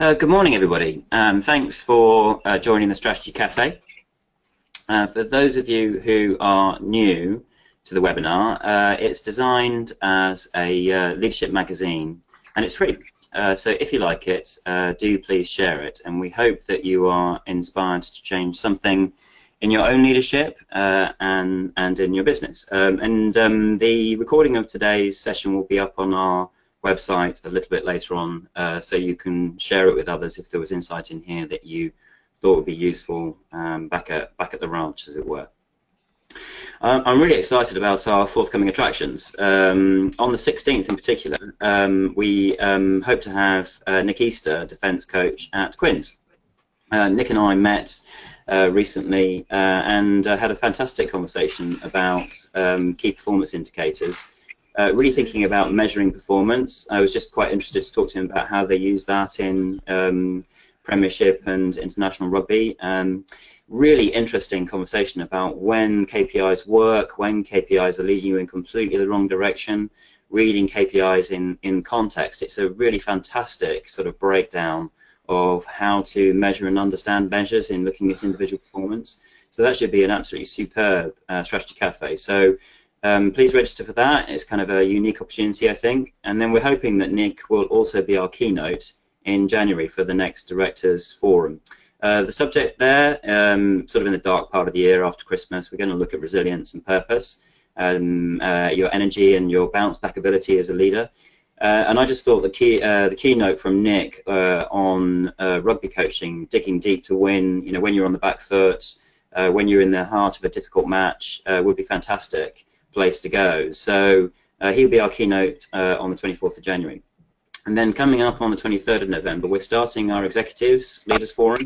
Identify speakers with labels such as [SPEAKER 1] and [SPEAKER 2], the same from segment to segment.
[SPEAKER 1] Uh, good morning, everybody. Um, thanks for uh, joining the Strategy Cafe. Uh, for those of you who are new to the webinar, uh, it's designed as a uh, leadership magazine and it's free. Uh, so if you like it, do please share it. And we hope that you are inspired to change something in your own leadership and, and in your business. Um, and um, the recording of today's session will be up on our website a little bit later on uh, so you can share it with others if there was insight in here that you thought would be useful um, back at back at the ranch as it were. Um, I'm really excited about our forthcoming attractions. Um, on the 16th in particular, um, we um, hope to have uh, Nick Easter, defence coach at Quins. Uh, Nick and I met uh, recently uh, and uh, had a fantastic conversation about key performance indicators uh, really thinking about measuring performance. I was just quite interested to talk to him about how they use that in um, Premiership and international rugby. Um, really interesting conversation about when KPIs work, when KPIs are leading you in completely the wrong direction, reading KPIs in, in context. It's a really fantastic sort of breakdown of how to measure and understand measures in looking at individual performance. So that should be an absolutely superb uh, strategy cafe. So um, please register for that. It's kind of a unique opportunity, I think. And then we're hoping that Nick will also be our keynote in January for the next Directors Forum. Uh, the subject there, um, sort of in the dark part of the year after Christmas, we're going to look at resilience and purpose, um, uh, your energy and your bounce back ability as a leader. Uh, and I just thought the key, uh, the keynote from Nick uh, on uh, rugby coaching, digging deep to win, you know, when you're on the back foot, when you're in the heart of a difficult match, would be fantastic place to go. So uh, he'll be our keynote uh, on the 24th of January. And then coming up on the 23rd of November, we're starting our Executives Leaders Forum.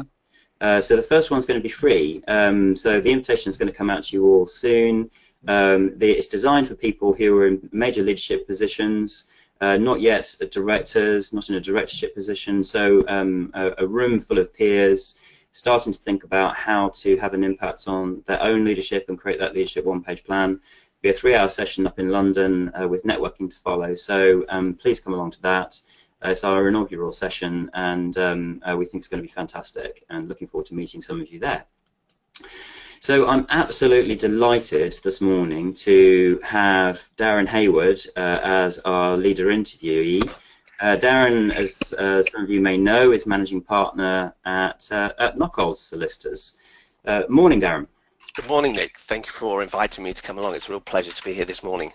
[SPEAKER 1] Uh, so the first one's going to be free. Um, so the invitation is going to come out to you all soon. Um, the, it's designed for people who are in major leadership positions, uh, not yet directors, not in a directorship position. So um, a, a, room full of peers starting to think about how to have an impact on their own leadership and create that leadership one-page plan be a three-hour session up in London uh, with networking to follow. So um, please come along to that. Uh, it's our inaugural session, and um, uh, we think it's going to be fantastic. And looking forward to meeting some of you there. So I'm absolutely delighted this morning to have Darren Hayward uh, as our leader interviewee. Uh, Darren, as uh, some of you may know, is managing partner at, at Knockolds Solicitors. morning, Darren.
[SPEAKER 2] Good morning, Nick. Thank you for inviting me to come along. It's a real pleasure to be here this morning.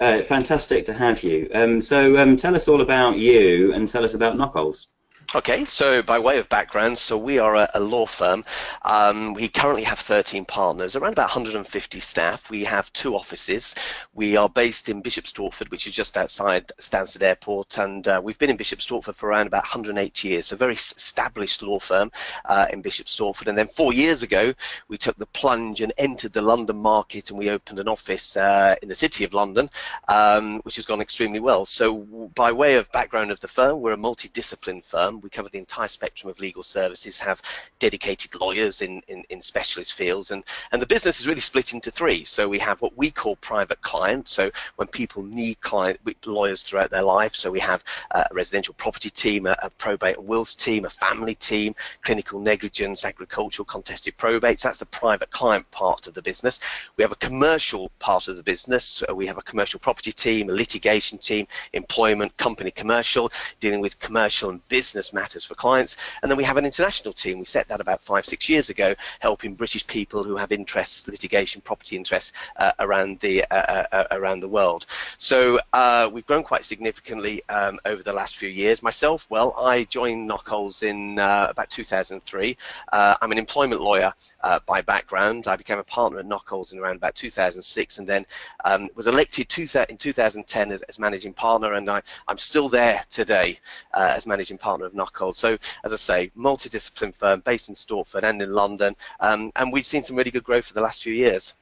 [SPEAKER 1] Uh, fantastic to have you. Um, so um, tell us all about you and tell us about Knockolds.
[SPEAKER 2] Okay, so by way of background, so we are a, a law firm. Um, we currently have 13 partners, around about 150 staff. We have two offices. We are based in Bishop Stortford, which is just outside Stansted Airport, and uh, we've been in Bishop Stortford for around about 108 years. So, a very established law firm uh, in Bishop Stortford. And then four years ago, we took the plunge and entered the London market, and we opened an office uh, in the City of London, um, which has gone extremely well. So, by way of background of the firm, we're a multidiscipline firm. We cover the entire spectrum of legal services, have dedicated lawyers in, in, in specialist fields, and, and the business is really split into three. So we have what we call private clients, so when people need client lawyers throughout their life. So we have a residential property team, a, a probate and wills team, a family team, clinical negligence, agricultural contested probates. That's the private client part of the business. We have a commercial part of the business. So we have a commercial property team, a litigation team, employment, company commercial, dealing with commercial and business business matters for clients. And then we have an international team. We set that about five, six years ago, helping British people who have interests, litigation, property interests uh, around the uh, uh, uh around the world. So uh, we've grown quite significantly um, over the last few years. Myself, well, I joined Knockolds in about 2003. I'm an employment lawyer by background. I became a partner at Knockolds in around about 2006, and then um, was elected in 2010 as, as, managing partner, and I, am still there today as managing partner of Knockolds. So, as I say, multidiscipline firm based in Stortford and in London, um, and we've seen some really good growth for the last few years.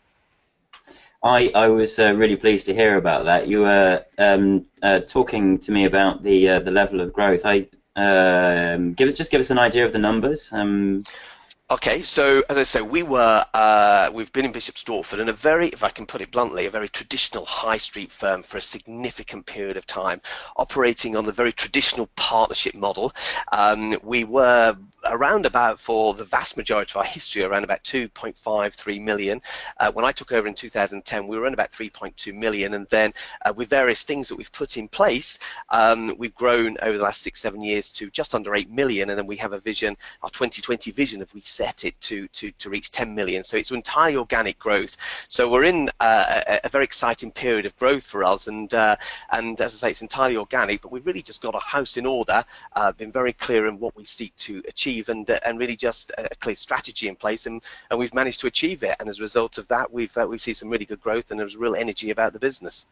[SPEAKER 1] I, I was uh, really pleased to hear about that. You were um, uh, talking to me about the uh, the level of growth. I um, give us just give us an idea of the numbers. Um,
[SPEAKER 2] Okay, so as I say, we were uh, we've been in Bishop Stortford and a very, if I can put it bluntly, a very traditional high street firm for a significant period of time, operating on the very traditional partnership model. Um, we were around about for the vast majority of our history, around about 2.53 million. Uh, when I took over in 2010, we were around about 3.2 million, and then uh, with various things that we've put in place, um, we've grown over the last six, seven years to just under 8 million, and then we have a vision, our 2020 vision, if we set it to to, to reach 10 million. So it's entirely organic growth. So we're in uh, a, a, very exciting period of growth for us, and uh, and as I say, it's entirely organic. But we've really just got a house in order, uh, been very clear in what we seek to achieve, and uh, and really just a clear strategy in place, and, and we've managed to achieve it. And as a result of that, we've uh, we've seen some really good growth, and there's real energy about the business.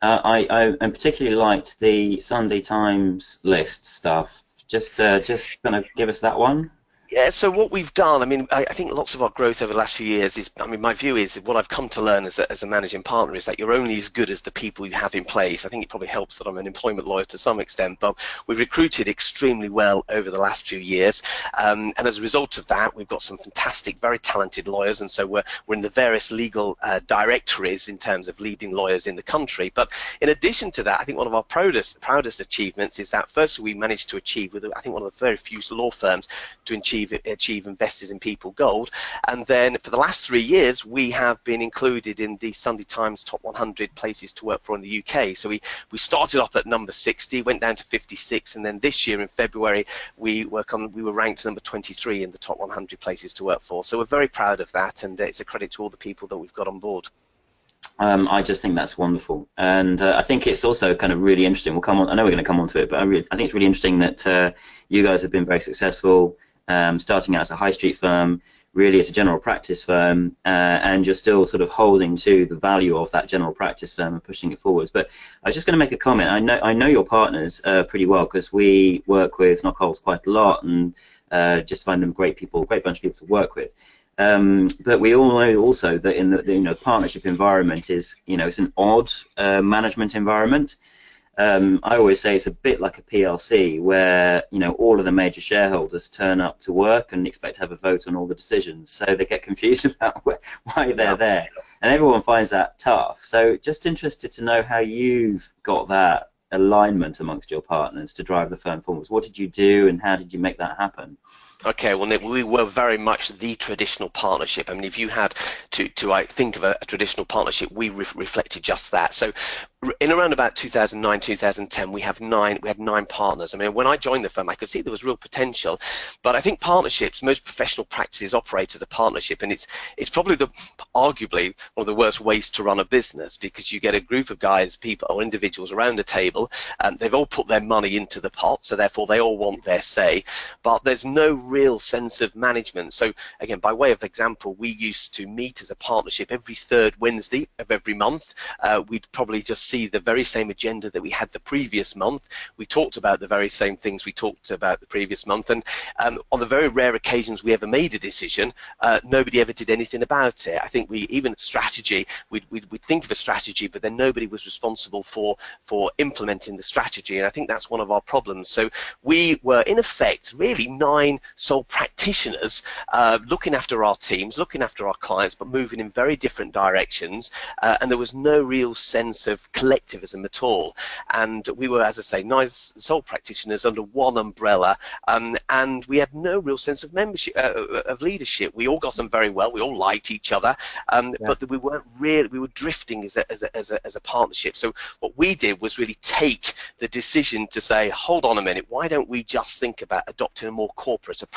[SPEAKER 1] Uh, I, I particularly liked the Sunday Times list stuff. Just uh, just of give us that one.
[SPEAKER 2] Yeah, so what we've done, I mean, I, I, think lots of our growth over the last few years is, I mean, my view is what I've come to learn as a, as a managing partner is that you're only as good as the people you have in place. I think it probably helps that I'm an employment lawyer to some extent, but we've recruited extremely well over the last few years. Um, and as a result of that, we've got some fantastic, very talented lawyers. And so we're, we're in the various legal uh, directories in terms of leading lawyers in the country. But in addition to that, I think one of our proudest, proudest achievements is that first we managed to achieve with, I think, one of the very few law firms to achieve achieve achieve investors in people gold. And then for the last three years we have been included in the Sunday Times top 100 places to work for in the UK so we we started off at number 60 went down to 56 and then this year in February we were we were ranked number 23 in the top 100 places to work for. So we're very proud of that and it's a credit to all the people that we've got on board.
[SPEAKER 1] Um, I just think that's wonderful, and uh, I think it's also kind of really interesting. We'll come on. I know we're going to come on to it, but I, really, I think it's really interesting that uh, you guys have been very successful um, starting out as a high street firm, really as a general practice firm, uh, and you're still sort of holding to the value of that general practice firm and pushing it forwards. But I was just going to make a comment. I know I know your partners uh, pretty well because we work with Knockolds quite a lot, and uh, just find them great people, great bunch of people to work with. Um, but we all know also that in the, the, you know partnership environment is you know it's an odd uh, management environment um, I always say it's a bit like a PLC where you know all of the major shareholders turn up to work and expect to have a vote on all the decisions, so they get confused about why they're there, and everyone finds that tough. So just interested to know how you've got that alignment amongst your partners to drive the firm forwards. What did you do, and how did you make that happen?
[SPEAKER 2] Okay, well, we were very much the traditional partnership. I mean, if you had to, to I think of a, a traditional partnership, we re reflected just that. So in around about 2009 2010 we have nine we had nine partners i mean when i joined the firm i could see there was real potential but i think partnerships most professional practices operate as a partnership and it's it's probably the arguably one of the worst ways to run a business because you get a group of guys people or individuals around a table and they've all put their money into the pot so therefore they all want their say but there's no real sense of management so again by way of example we used to meet as a partnership every third wednesday of every month uh, we'd probably just see the very same agenda that we had the previous month. We talked about the very same things we talked about the previous month, and um, on the very rare occasions we ever made a decision, uh, nobody ever did anything about it. I think we even strategy, we'd, we'd, we'd think of a strategy, but then nobody was responsible for for implementing the strategy, and I think that's one of our problems. So we were in effect really nine sole practitioners uh, looking after our teams, looking after our clients, but moving in very different directions, uh, and there was no real sense of collectivism at all. And we were, as I say, nice sole practitioners under one umbrella, um, and we had no real sense of membership, uh, uh, of leadership. We all got on very well. We all liked each other, um, yeah. but we weren't really. We were drifting as a, as a, as a as a partnership. So what we did was really take the decision to say, hold on a minute, why don't we just think about adopting a more corporate approach?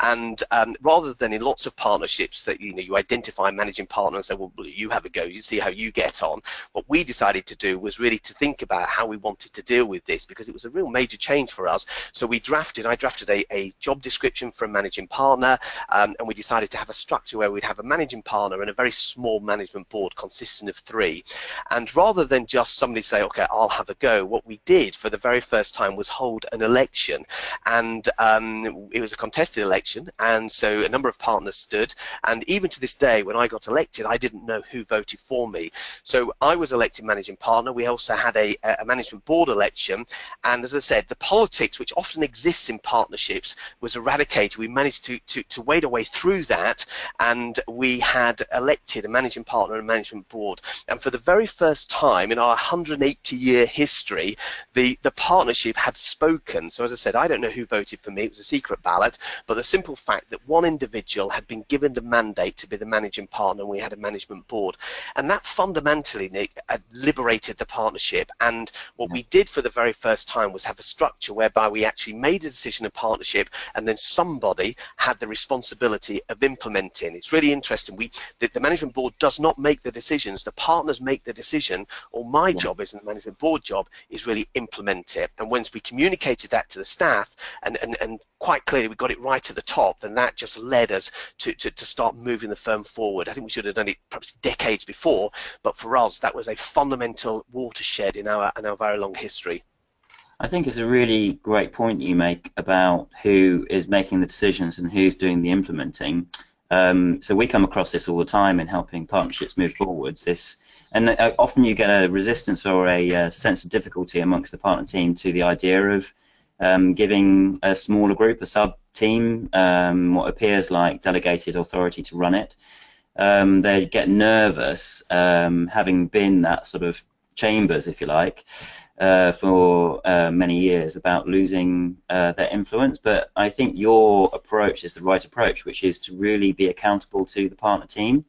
[SPEAKER 2] And um, rather than in lots of partnerships that you know you identify managing partner and say, well, you have a go, you see how you get on. What we decided decided to do was really to think about how we wanted to deal with this because it was a real major change for us. So we drafted, I drafted a, a job description for a managing partner, um, and we decided to have a structure where we'd have a managing partner and a very small management board consisting of three. And rather than just somebody say, okay, I'll have a go, what we did for the very first time was hold an election. And um, it was a contested election, and so a number of partners stood. And even to this day, when I got elected, I didn't know who voted for me. So I was elected managing managing partner. We also had a, a management board election. And as I said, the politics, which often exists in partnerships, was eradicated. We managed to, to, to wade our way through that. And we had elected a managing partner and a management board. And for the very first time in our 180 year history, the, the partnership had spoken. So as I said, I don't know who voted for me. It was a secret ballot. But the simple fact that one individual had been given the mandate to be the managing partner and we had a management board. And that fundamentally, Nick, uh, liberated the partnership. And what we did for the very first time was have a structure whereby we actually made a decision of partnership and then somebody had the responsibility of implementing. It's really interesting. We the, the management board does not make the decisions. The partners make the decision. Or my yeah. job is, and the management board job is really implement it. And once we communicated that to the staff and, and, and quite clearly we got it right at the top, then that just led us to, to, to start moving the firm forward. I think we should have done it perhaps decades before, but for us that was a fundamental watershed in our in our very long history.
[SPEAKER 1] I think it's a really great point you make about who is making the decisions and who's doing the implementing. Um, so we come across this all the time in helping partnerships move forwards. This and uh, often you get a resistance or a uh, sense of difficulty amongst the partner team to the idea of um, giving a smaller group, a sub team, um, what appears like delegated authority to run it. Um, they get nervous, um, having been that sort of chambers, if you like, uh, for uh, many years about losing uh, their influence. But I think your approach is the right approach, which is to really be accountable to the partner team,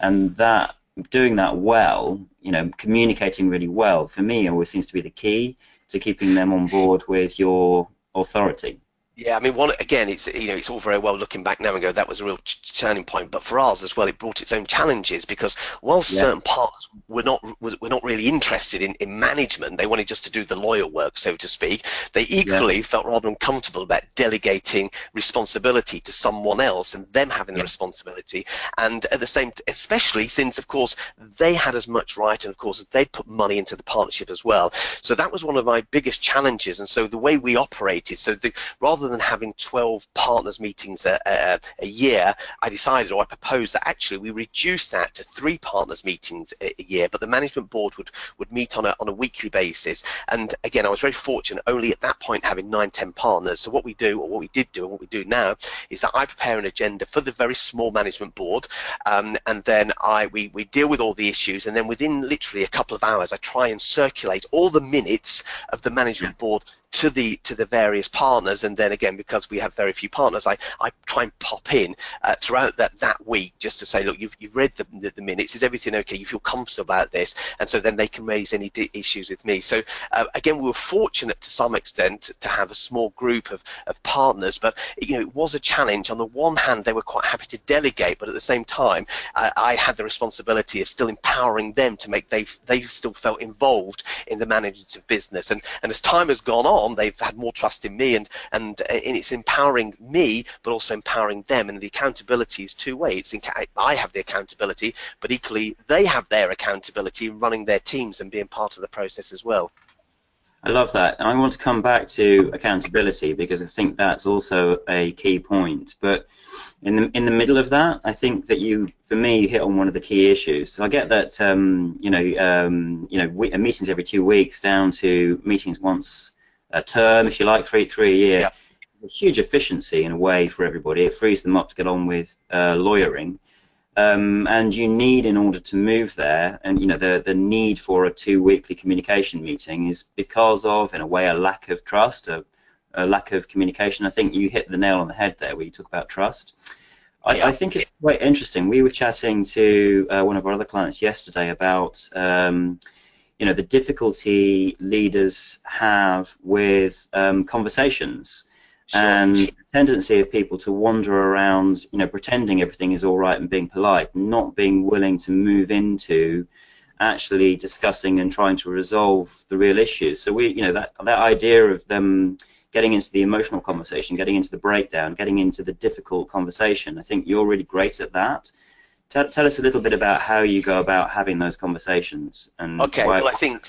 [SPEAKER 1] and that doing that well, you know, communicating really well, for me always seems to be the key to keeping them on board with your authority.
[SPEAKER 2] Yeah, I mean, one again, it's you know, it's all very well looking back now and go that was a real turning point, but for us as well, it brought its own challenges because while yeah. certain parts were not were not really interested in, in management, they wanted just to do the lawyer work, so to speak. They equally yeah. felt rather uncomfortable about delegating responsibility to someone else and them having yeah. the responsibility, and at the same, especially since of course they had as much right, and of course they'd put money into the partnership as well. So that was one of my biggest challenges, and so the way we operated, so the rather rather than having 12 partners meetings a, a, a, year, I decided or I proposed that actually we reduce that to three partners meetings a, a, year, but the management board would, would meet on a, on a weekly basis. And again, I was very fortunate only at that point having nine, 10 partners. So what we do, or what we did do, and what we do now, is that I prepare an agenda for the very small management board, um, and then I we, we deal with all the issues, and then within literally a couple of hours, I try and circulate all the minutes of the management board to the to the various partners and then again because we have very few partners I, I try and pop in uh, throughout that that week just to say look you've, you've read the, the, the, minutes. Is everything okay? You feel comfortable about this? And so then they can raise any issues with me. So uh, again we were fortunate to some extent to have a small group of, of partners but you know it was a challenge. On the one hand they were quite happy to delegate but at the same time uh, I had the responsibility of still empowering them to make they they still felt involved in the management of business. And and as time has gone on on, they've had more trust in me, and and, uh, and it's empowering me, but also empowering them. And the accountability is two ways. I have the accountability, but equally they have their accountability in running their teams and being part of the process as well.
[SPEAKER 1] I love that. And I want to come back to accountability because I think that's also a key point. But in the in the middle of that, I think that you, for me, you hit on one of the key issues. So I get that um, you know um, you know we, meetings every two weeks down to meetings once a term, if you like, three three a year. Yep. a huge efficiency in a way for everybody. It frees them up to get on with uh, lawyering. Um, and you need, in order to move there, and you know the the need for a two weekly communication meeting is because of, in a way, a lack of trust, a, a lack of communication. I think you hit the nail on the head there, where you talk about trust. I, yeah. I think it's quite interesting. We were chatting to uh, one of our other clients yesterday about. Um, you know the difficulty leaders have with um, conversations. Sure. and the tendency of people to wander around you know pretending everything is all right and being polite not being willing to move into actually discussing and trying to resolve the real issues. So we you know that that idea of them getting into the emotional conversation getting into the breakdown getting into the difficult conversation i think you're really great at that Tell, tell us a little bit about how you go about having those conversations. And
[SPEAKER 2] okay, why, well, I think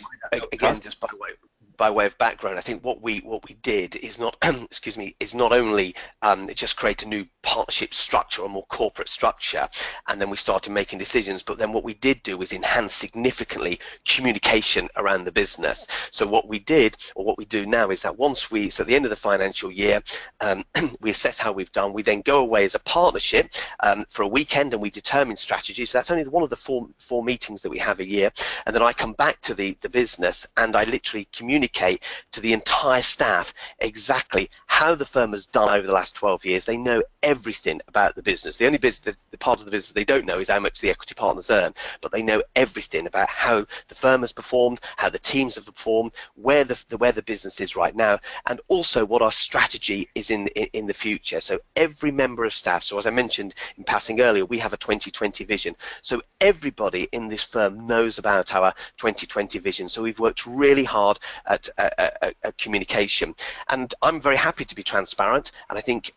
[SPEAKER 2] again, just by way by way of background, I think what we what we did is not excuse me is not only um, just create a new partnership structure, a more corporate structure, and then we started making decisions. But then what we did do was enhance significantly communication around the business. So what we did, or what we do now, is that once we, so at the end of the financial year, um, we assess how we've done. We then go away as a partnership um, for a weekend and we determine strategy. So that's only one of the four four meetings that we have a year, and then I come back to the the business and I literally communicate to the entire staff exactly how the firm has done over the last 12 years. They know everything about the business. The only business, the, the part of the business they don't know is how much the equity partners earn, but they know everything about how the firm has performed, how the teams have performed, where the, the where the business is right now, and also what our strategy is in, in, in the future. So every member of staff. So as I mentioned in passing earlier, we have a 2020 vision. So everybody in this firm knows about our 2020 vision. So we've worked really hard at, at, at, at communication, and I'm very happy to be transparent. And I think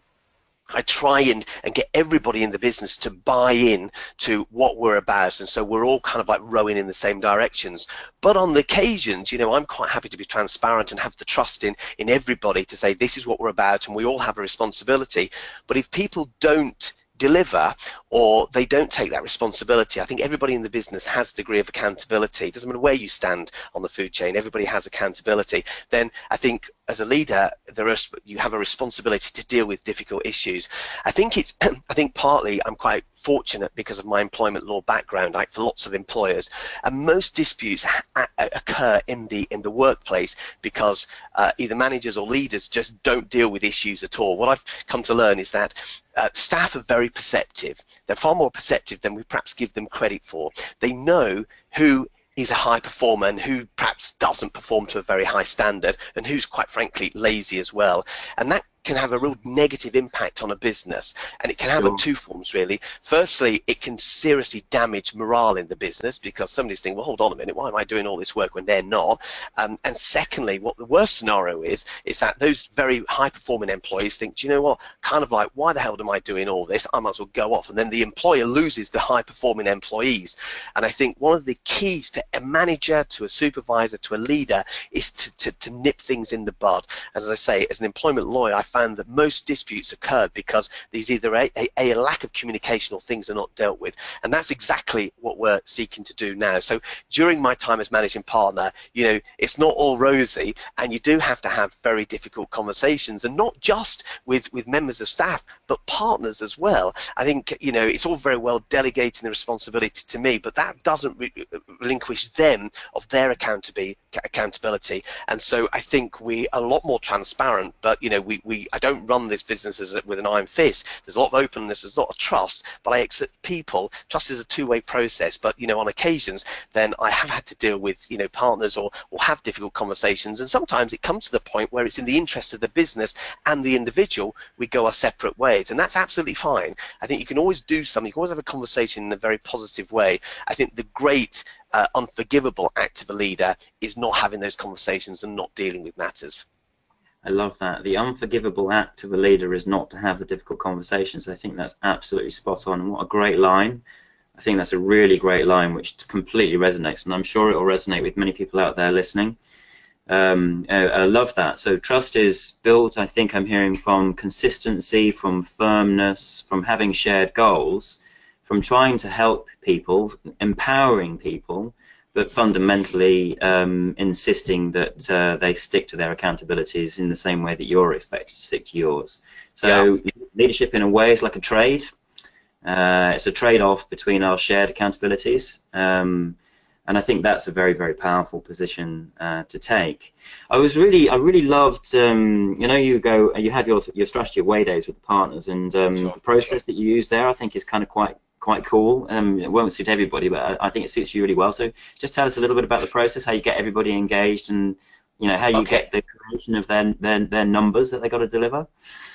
[SPEAKER 2] I try and, and get everybody in the business to buy in to what we're about. And so we're all kind of like rowing in the same directions. But on the occasions, you know, I'm quite happy to be transparent and have the trust in, in everybody to say this is what we're about and we all have a responsibility. But if people don't deliver or they don't take that responsibility. I think everybody in the business has a degree of accountability. It doesn't matter where you stand on the food chain, everybody has accountability. Then I think as a leader, there is, you have a responsibility to deal with difficult issues. I think it's, I think partly I'm quite fortunate because of my employment law background, like for lots of employers, and most disputes occur in the in the workplace because uh, either managers or leaders just don't deal with issues at all. What I've come to learn is that uh, staff are very perceptive. They're far more perceptive than we perhaps give them credit for. They know who is a high performer and who perhaps doesn't perform to a very high standard and who's quite frankly lazy as well. And that can have a real negative impact on a business and it can have sure. two forms really. Firstly it can seriously damage morale in the business because somebody's thinking well hold on a minute why am i doing all this work when they're not? Um, and secondly what the worst scenario is is that those very high performing employees think do you know what? Kind of like why the hell am i doing all this? I might as well go off. And then the employer loses the high performing employees. And i think one of the keys to a manager to a supervisor to a leader is to, to, to nip things in the bud. And as i say as an employment lawyer i found that most disputes occurred because there's either a, a, a, lack of communication or things are not dealt with. And that's exactly what we're seeking to do now. So during my time as managing partner, you know, it's not all rosy and you do have to have very difficult conversations and not just with, with members of staff, but partners as well. I think, you know, it's all very well delegating the responsibility to me, but that doesn't re uh, relinquish them of their accountability accountability. And so I think we are a lot more transparent, but you know, we, we I don't run this business as with an iron fist. There's a lot of openness, there's a lot of trust, but I accept people. Trust is a two-way process, but you know, on occasions, then I have had to deal with you know partners or or have difficult conversations, and sometimes it comes to the point where it's in the interest of the business and the individual we go our separate ways, and that's absolutely fine. I think you can always do something. You can always have a conversation in a very positive way. I think the great uh, unforgivable act of a leader is not having those conversations and not dealing with matters.
[SPEAKER 1] I love that. The unforgivable act of a leader is not to have the difficult conversations. I think that's absolutely spot on. And what a great line. I think that's a really great line which completely resonates. And I'm sure it will resonate with many people out there listening. Um, I, I love that. So trust is built, I think I'm hearing, from consistency, from firmness, from having shared goals, from trying to help people, empowering people, but fundamentally um, insisting that uh, they stick to their accountabilities in the same way that you're expected to stick to yours. So yeah. leadership, in a way, is like a trade. Uh, it's a trade-off between our shared accountabilities, um, and I think that's a very, very powerful position uh, to take. I was really, I really loved, um, you know, you go, you have your your strategy away days with the partners, and um, sure, the process sure. that you use there, I think, is kind of quite quite cool. Um, it won't suit everybody, but I, I, think it suits you really well. So just tell us a little bit about the process, how you get everybody engaged, and you know how you okay. get the creation of their, their their numbers that they got to deliver.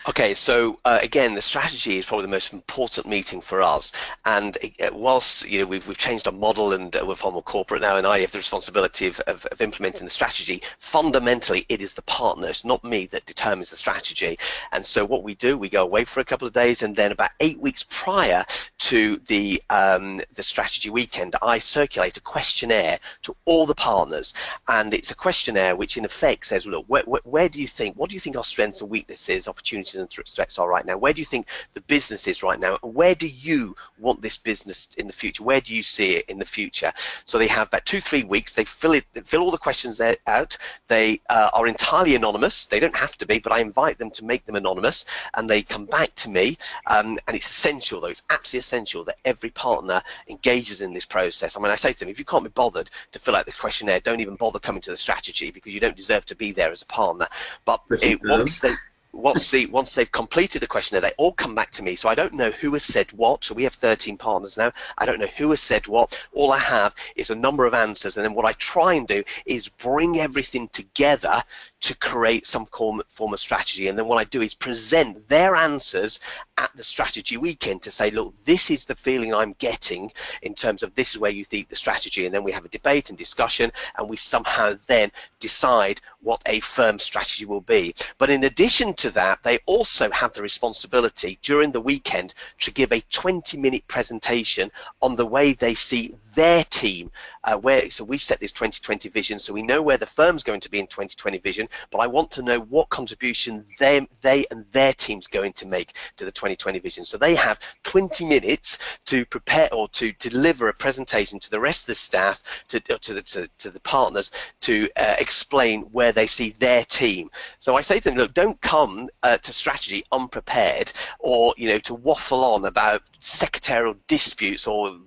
[SPEAKER 2] Okay, so uh, again, the strategy is probably the most important meeting for us. And uh, whilst you know we've, we've changed our model and uh, we're far more corporate now, and I have the responsibility of, of, of, implementing the strategy. Fundamentally, it is the partners, not me, that determines the strategy. And so what we do, we go away for a couple of days, and then about eight weeks prior to the um, the strategy weekend, I circulate a questionnaire to all the partners, and it's a questionnaire which which in effect says, look, where, where, where, do you think, what do you think our strengths and weaknesses, opportunities and threats are right now? Where do you think the business is right now? Where do you want this business in the future? Where do you see it in the future? So they have about two, three weeks. They fill it, they fill all the questions out. They uh, are entirely anonymous. They don't have to be, but I invite them to make them anonymous, and they come back to me. Um, and it's essential, though. It's absolutely essential that every partner engages in this process. I mean, I say to them, if you can't be bothered to fill out the questionnaire, don't even bother coming to the strategy because you don't deserve to be there as a partner. But it, once they once the once they've completed the questionnaire, they all come back to me. So I don't know who has said what. So we have 13 partners now. I don't know who has said what. All I have is a number of answers, and then what I try and do is bring everything together to create some form, form of strategy. And then what I do is present their answers at the strategy weekend to say, look, this is the feeling I'm getting in terms of this is where you think the strategy. And then we have a debate and discussion, and we somehow then decide what a firm strategy will be. But in addition to that, they also have the responsibility during the weekend to give a 20 minute presentation on the way they see their team. Uh, where so we've set this 2020 vision, so we know where the firm's going to be in 2020 vision. But I want to know what contribution they they and their team's going to make to the 2020 vision. So they have 20 minutes to prepare or to deliver a presentation to the rest of the staff, to to the to, to the partners, to uh, explain where they see their team. So I say to them, look, don't come uh, to strategy unprepared, or you know, to waffle on about secretarial disputes or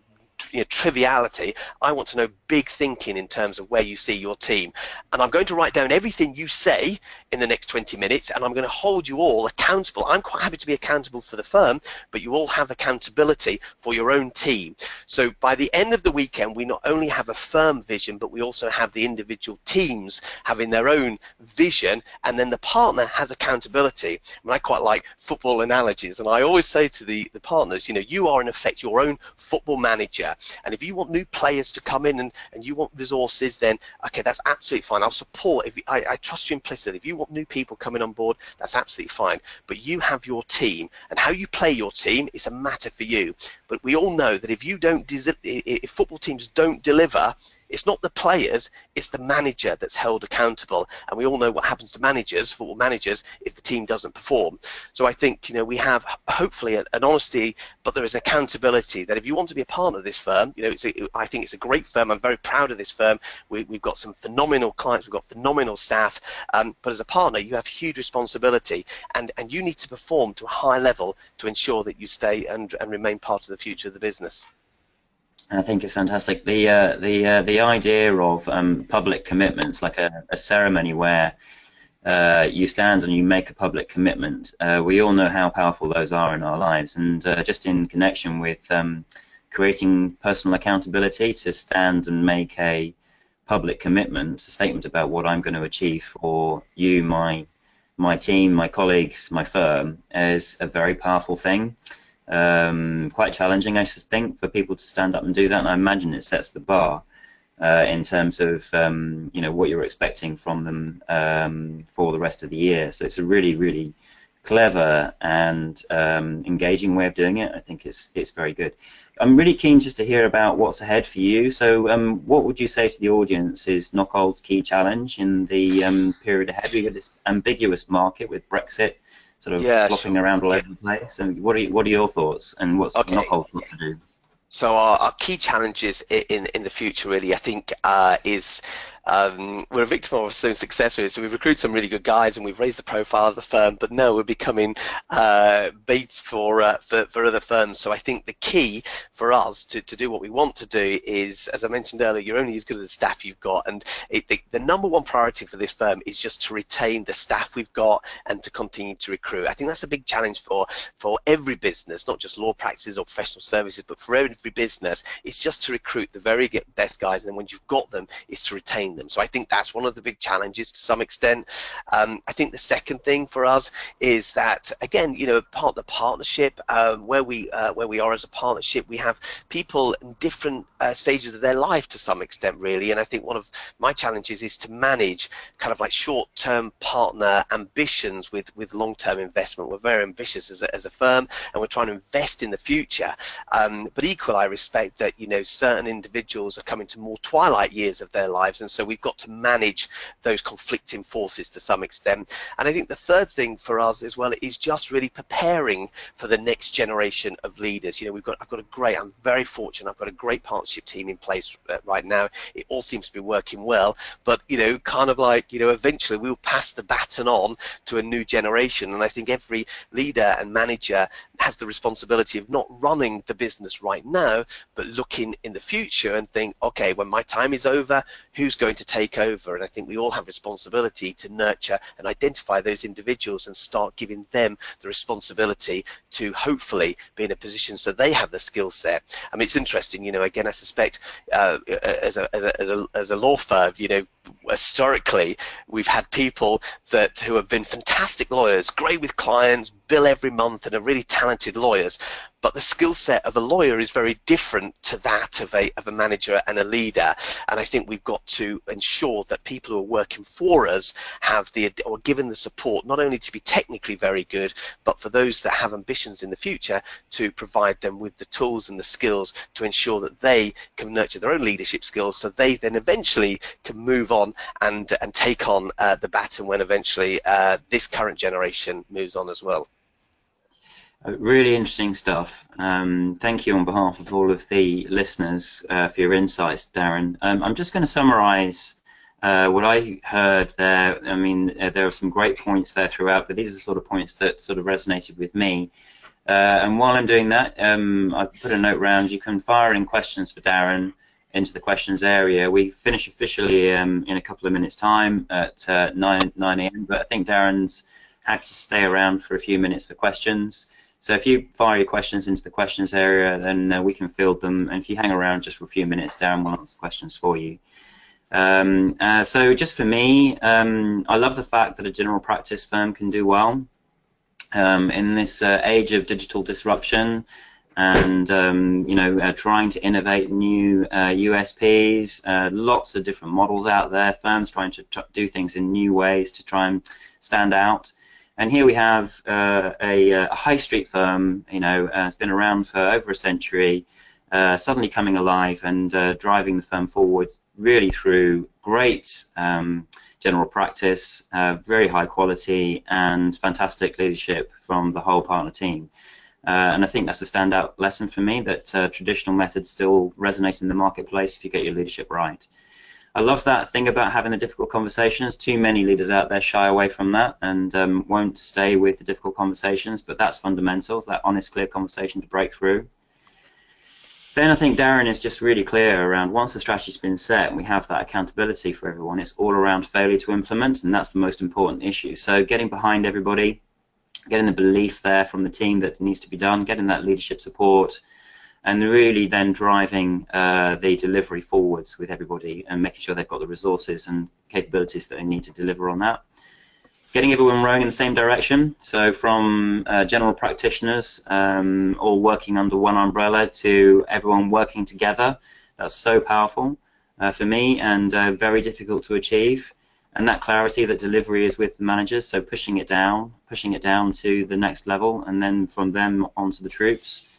[SPEAKER 2] you know, triviality. I want to know big thinking in terms of where you see your team. And I'm going to write down everything you say in the next 20 minutes, and I'm going to hold you all accountable. I'm quite happy to be accountable for the firm, but you all have accountability for your own team. So by the end of the weekend, we not only have a firm vision, but we also have the individual teams having their own vision, and then the partner has accountability. I, mean, I quite like football analogies, and I always say to the, the partners, you know, you are in effect your own football manager. And if you want new players to come in and, and you want resources, then okay, that's absolutely fine. I'll support. If I, I trust you implicitly. If you want new people coming on board, that's absolutely fine. But you have your team, and how you play your team is a matter for you. But we all know that if you don't, if football teams don't deliver, it's not the players, it's the manager that's held accountable. And we all know what happens to managers, football managers, if the team doesn't perform. So I think, you know, we have hopefully an, honesty, but there is accountability that if you want to be a partner of this firm, you know, it's a, I think it's a great firm. I'm very proud of this firm. We, have got some phenomenal clients, we've got phenomenal staff. Um, but as a partner, you have huge responsibility and, and you need to perform to a high level to ensure that you stay and, and remain part of the future of the business.
[SPEAKER 1] I think it's fantastic. The uh, the uh, the idea of um, public commitments, like a, a ceremony where uh, you stand and you make a public commitment. Uh, we all know how powerful those are in our lives, and uh, just in connection with um, creating personal accountability to stand and make a public commitment, a statement about what I'm going to achieve for you, my my team, my colleagues, my firm, is a very powerful thing um, quite challenging, I think, for people to stand up and do that. And I imagine it sets the bar uh, in terms of um, you know what you're expecting from them um, for the rest of the year. So it's a really, really clever and um, engaging way of doing it. I think it's it's very good. I'm really keen just to hear about what's ahead for you. So, um, what would you say to the audience is Knockolds' key challenge in the um, period ahead? We have this ambiguous market with Brexit sort of yeah, flopping sure. around all over the place. And what are you, what are your thoughts? And what's okay. Knockolds got to do?
[SPEAKER 2] So our, our, key challenges in in the future really, I think, uh, is um, we're a victim of our own success. So we've recruited some really good guys and we've raised the profile of the firm, but no, we're becoming uh, bait for, uh, for, for other firms. So I think the key for us to, to do what we want to do is, as I mentioned earlier, you're only as good as the staff you've got, and it, the, the number one priority for this firm is just to retain the staff we've got and to continue to recruit. I think that's a big challenge for for every business, not just law practices or professional services, but for every business. It's just to recruit the very best guys, and then once you've got them, it's to retain them. So I think that's one of the big challenges to some extent. Um, I think the second thing for us is that again, you know, part of the partnership um, where we uh, where we are as a partnership, we have people in different uh, stages of their life to some extent, really. And I think one of my challenges is to manage kind of like short-term partner ambitions with with long-term investment. We're very ambitious as a, as a firm, and we're trying to invest in the future. Um, but equally, I respect that you know certain individuals are coming to more twilight years of their lives, and so We've got to manage those conflicting forces to some extent. And I think the third thing for us as well is just really preparing for the next generation of leaders. You know, we've got I've got a great, I'm very fortunate. I've got a great partnership team in place uh, right now. It all seems to be working well, but you know, kind of like you know, eventually we'll pass the baton on to a new generation. And I think every leader and manager has the responsibility of not running the business right now, but looking in the future and think, okay, when my time is over, who's going to take over? And I think we all have responsibility to nurture and identify those individuals and start giving them the responsibility to hopefully be in a position so they have the skill set. I mean, it's interesting, you know, again, I suspect uh, as, a, as, a, as, a, as a law firm, you know, historically we've had people that who have been fantastic lawyers great with clients bill every month and are really talented lawyers but the skill set of a lawyer is very different to that of a, of a manager and a leader and i think we've got to ensure that people who are working for us have the or given the support not only to be technically very good but for those that have ambitions in the future to provide them with the tools and the skills to ensure that they can nurture their own leadership skills so they then eventually can move on and and take on uh, the baton when eventually uh, this current generation moves on as well.
[SPEAKER 1] Uh, really interesting stuff. Um, thank you on behalf of all of the listeners uh, for your insights, Darren. Um, I'm just going to summarize uh, what I heard there. I mean, uh, there are some great points there throughout, but these are the sort of points that sort of resonated with me. Uh, and while I'm doing that, um, I put a note round. You can fire in questions for Darren into the questions area. We finish officially um, in a couple of minutes' time at uh, 9, 9 a.m., but I think Darren's happy to stay around for a few minutes for questions. So if you fire your questions into the questions area, then uh, we can field them. And if you hang around just for a few minutes, Darren will answer questions for you. Um, uh, so just for me, um, I love the fact that a general practice firm can do well. Um, in this uh, age of digital disruption, and um, you know uh, trying to innovate new uh, USPs. Uh, lots of different models out there. Firms trying to do things in new ways to try and stand out. And here we have uh, a, uh, a, high street firm. You know, uh, it's been around for over a century. suddenly coming alive and driving the firm forward really through great um, general practice, very high quality, and fantastic leadership from the whole partner team. Uh, and I think that's a standout lesson for me that uh, traditional methods still resonate in the marketplace if you get your leadership right. I love that thing about having the difficult conversations. Too many leaders out there shy away from that and um, won't stay with the difficult conversations, but that's fundamental, that honest, clear conversation to break through. Then I think Darren is just really clear around once the strategy's been set and we have that accountability for everyone, it's all around failure to implement, and that's the most important issue. So getting behind everybody, getting the belief there from the team that needs to be done, getting that leadership support, and really then driving uh, the delivery forwards with everybody and making sure they've got the resources and capabilities that they need to deliver on that. Getting everyone rowing in the same direction, so from uh, general practitioners um, all working under one umbrella to everyone working together. That's so powerful uh, for me and uh, very difficult to achieve and that clarity that delivery is with the managers so pushing it down pushing it down to the next level and then from them onto the troops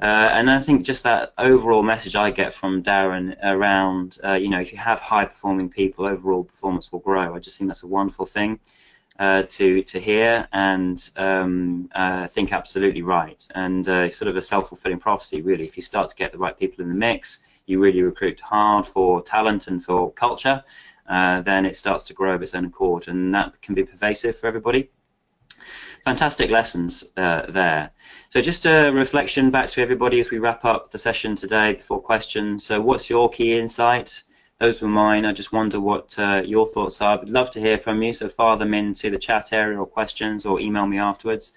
[SPEAKER 1] uh, and I think just that overall message I get from Darren around, uh, you know, if you have high performing people, overall performance will grow. I just think that's a wonderful thing uh, to to hear and um, uh, think absolutely right. And uh, sort of a self fulfilling prophecy, really. If you start to get the right people in the mix, you really recruit hard for talent and for culture, uh, then it starts to grow of its own accord, and that can be pervasive for everybody. Fantastic lessons uh, there. So just a reflection back to everybody as we wrap up the session today before questions. So what's your key insight? Those were mine. I just wonder what uh, your thoughts are. I'd love to hear from you, so fire them into the chat area or questions or email me afterwards.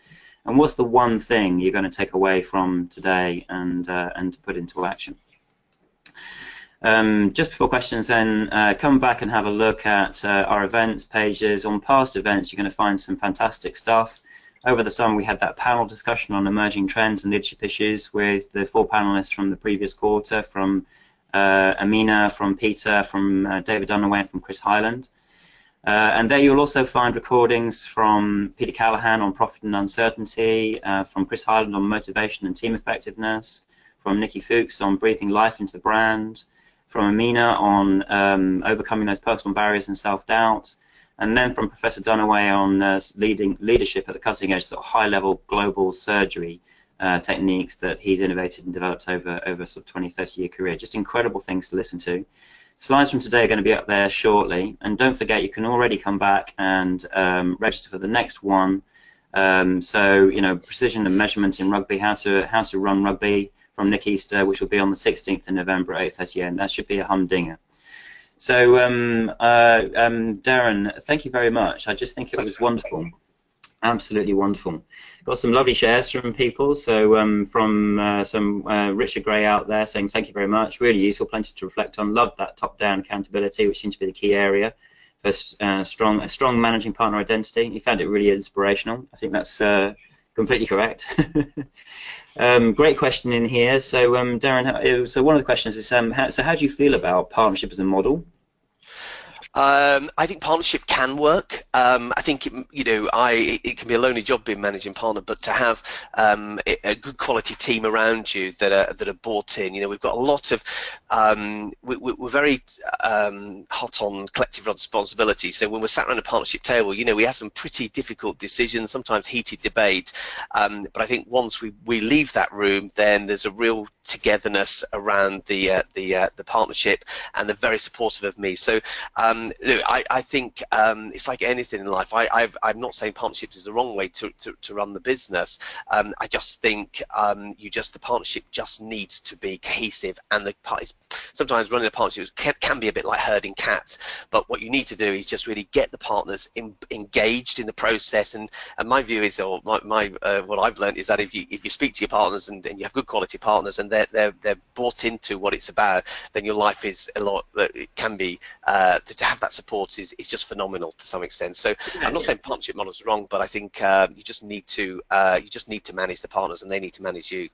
[SPEAKER 1] And what's the one thing you're going to take away from today and, uh, and put into action? Um, just before questions, then uh, come back and have a look at uh, our events pages. On past events, you're going to find some fantastic stuff. Over the summer, we had that panel discussion on emerging trends and leadership issues with the four panelists from the previous quarter, from uh, Amina, from Peter, from uh, David Dunaway, and from Chris Highland. Uh, and there you'll also find recordings from Peter Callahan on profit and uncertainty, uh, from Chris Highland on motivation and team effectiveness, from Nikki Fuchs on breathing life into the brand, from Amina on um, overcoming those personal barriers and self-doubt, and then from Professor Dunaway on uh, leading leadership at the cutting edge, sort of high-level global surgery uh, techniques that he's innovated and developed over over sort of 20, 30 year career. Just incredible things to listen to. Slides from today are going to be up there shortly, and don't forget you can already come back and um, register for the next one. Um, so you know precision and measurement in rugby, how to how to run rugby from Nick Easter, which will be on the 16th of November at 8:30 a.m. That should be a humdinger. So um, uh, um, Darren, thank you very much. I just think it was wonderful, absolutely wonderful. Got some lovely shares from people. So um, from uh, some uh, Richard Gray out there saying thank you very much, really useful, plenty to reflect on. Loved that top-down accountability, which seems to be the key area for uh, strong a strong managing partner identity. He found it really inspirational. I think that's uh, completely correct. um, great question in here. So um, Darren, so one of the questions is um, how, so how do you feel about partnership as a model?
[SPEAKER 2] Um, I think partnership can work. Um, I think it, you know, I it can be a lonely job being managing partner, but to have um, a, good quality team around you that are that are bought in. You know, we've got a lot of um, we, are very um, hot on collective responsibility. So when we're sat around a partnership table, you know, we have some pretty difficult decisions, sometimes heated debate. Um, but I think once we, we leave that room, then there's a real togetherness around the uh, the uh, the partnership, and they're very supportive of me. So. Um, look, I, I think um, it's like anything in life. I, i am not saying partnerships is the wrong way to, to, to run the business. Um, I just think um, you just the partnership just needs to be cohesive, and the sometimes running a partnership can, can, be a bit like herding cats. But what you need to do is just really get the partners in, engaged in the process. And, and my view is, or my, my uh, what I've learned is that if you if you speak to your partners and, and you have good quality partners and they're they're they're bought into what it's about, then your life is a lot. It can be uh, to have that support is, is just phenomenal to some extent. So I'm not saying partnership model is wrong, but I think uh, you just need to uh, you just need to manage the partners, and they need to manage you.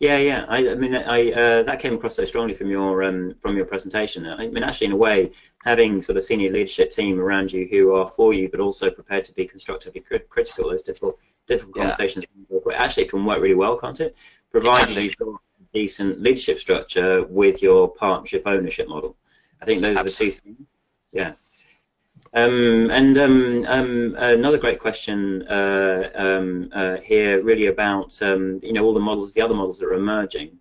[SPEAKER 1] Yeah, yeah. I, I mean, I uh, that came across so strongly from your um, from your presentation. I mean, actually, in a way, having sort of senior leadership team around you who are for you, but also prepared to be constructively crit critical, those difficult difficult yeah. conversations, actually can work really well, can't it? Provided you've got a decent leadership structure with your partnership ownership model. I think those Absolutely. are the two things. Yeah. Um, and um, um, another great question uh, um, uh, here, really about um, you know all the models, the other models that are emerging.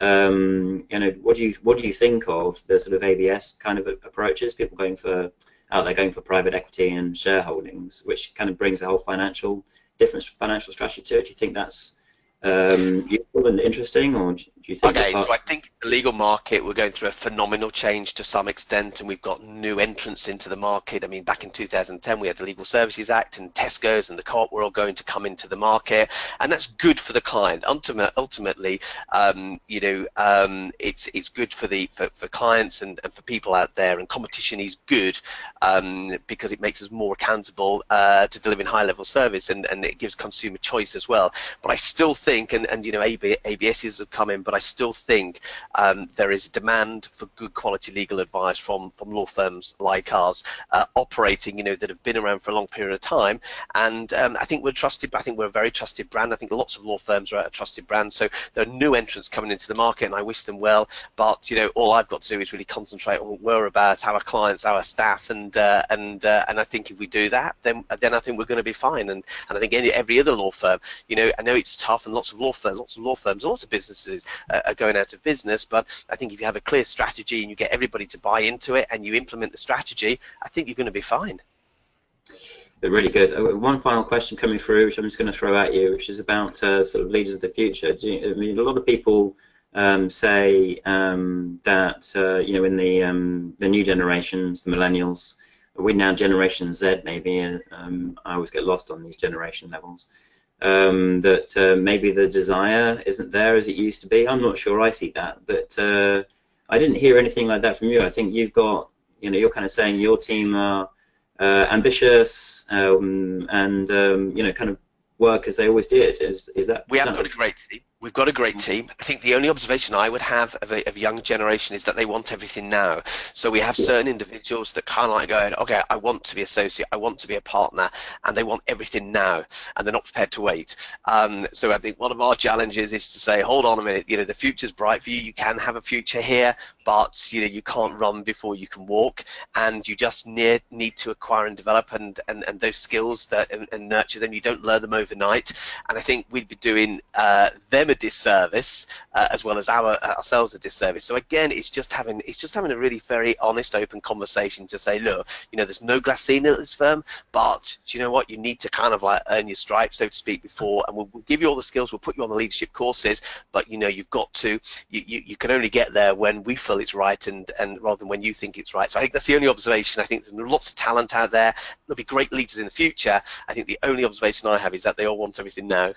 [SPEAKER 1] Um, you know, what do you what do you think of the sort of ABS kind of approaches? People going for out there going for private equity and shareholdings, which kind of brings a whole financial different financial strategy to it. Do you think that's um, useful and interesting, or do you think?
[SPEAKER 2] Okay, so I think the legal market we're going through a phenomenal change to some extent, and we've got new entrants into the market. I mean, back in 2010, we had the Legal Services Act, and Tesco's and the Co-op were all going to come into the market, and that's good for the client. Ultimate, ultimately, um, you know, um, it's it's good for the for, for clients and, and for people out there, and competition is good um, because it makes us more accountable uh, to delivering high-level service, and, and it gives consumer choice as well. But I still think think, and, and you know, AB, ABSs have come in, but I still think um, there is demand for good quality legal advice from from law firms like ours, uh, operating, you know, that have been around for a long period of time. And um, I think we're trusted. I think we're a very trusted brand. I think lots of law firms are a trusted brand. So there are new entrants coming into the market, and I wish them well. But you know, all I've got to do is really concentrate on what we're about, our clients, our staff, and uh, and uh, and I think if we do that, then then I think we're going to be fine. And and I think any, every other law firm, you know, I know it's tough and lots of law firms, lots of law firms, lots of businesses uh, are going out of business. But I think if you have a clear strategy and you get everybody to buy into it and you implement the strategy, I think you're going to be fine.
[SPEAKER 1] Really good. Uh, one final question coming through, which I'm just going to throw at you, which is about uh, sort of leaders of the future. You, I mean, a lot of people um, say um, that uh, you know in the um, the new generations, the millennials, we're now Generation Z maybe. And, um, I always get lost on these generation levels um, that uh, maybe the desire isn't there as it used to be. I'm not sure I see that, but uh, I didn't hear anything like that from you. I think you've got, you know, you're kind of saying your team are uh, ambitious um, and, um, you know, kind of work as they always did. Is, is that?
[SPEAKER 2] We have got a great team We've got a great team. I think the only observation I would have of a, of a young generation is that they want everything now. So we have certain individuals that kind of like going, okay, I want to be associate, I want to be a partner, and they want everything now, and they're not prepared to wait. Um, so I think one of our challenges is to say, hold on a minute, you know, the future's bright for you. You can have a future here, but you know, you can't run before you can walk, and you just need need to acquire and develop and and, and those skills that and, and nurture them. You don't learn them overnight, and I think we'd be doing uh, them a disservice uh, as well as our ourselves a disservice. So again, it's just having it's just having a really very honest, open conversation to say, look, you know, there's no glass ceiling at this firm, but do you know what? You need to kind of like earn your stripes, so to speak, before, and we'll, we'll give you all the skills. We'll put you on the leadership courses, but you know, you've got to you, you, you can only get there when we feel it's right, and and rather than when you think it's right. So I think that's the only observation. I think there's lots of talent out there. There'll be great leaders in the future. I think the only observation I have is that they all want everything now.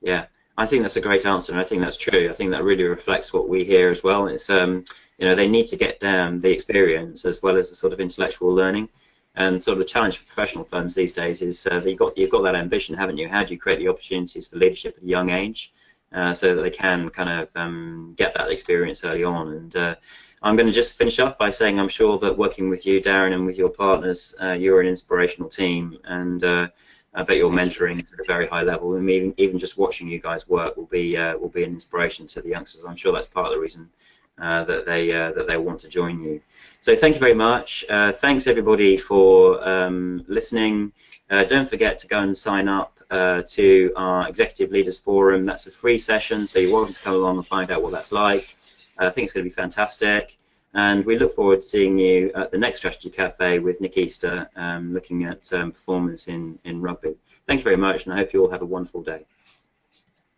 [SPEAKER 1] Yeah, I think that's a great answer, and I think that's true. I think that really reflects what we hear as well. It's um, you know, they need to get down the experience as well as the sort of intellectual learning. And sort of the challenge for professional firms these days is uh, you've got you've got that ambition, haven't you? How do you create the opportunities for leadership at a young age, uh, so that they can kind of um, get that experience early on? And uh, I'm going to just finish off by saying I'm sure that working with you, Darren, and with your partners, uh, you're an inspirational team, and I bet your mentoring is at a very high level, and even even just watching you guys work will be uh, will be an inspiration to the youngsters. I'm sure that's part of the reason uh, that they uh, that they want to join you. So thank you very much. Uh, thanks everybody for um, listening. Uh, don't forget to go and sign up to our Executive Leaders Forum. That's a free session, so you're welcome to come along and find out what that's like. I think it's going to be fantastic. And we look forward to seeing you at the next Strategy Cafe with Nick Easter, um, looking at um, performance in, in rugby. Thank you very much, and I hope you all have a wonderful day.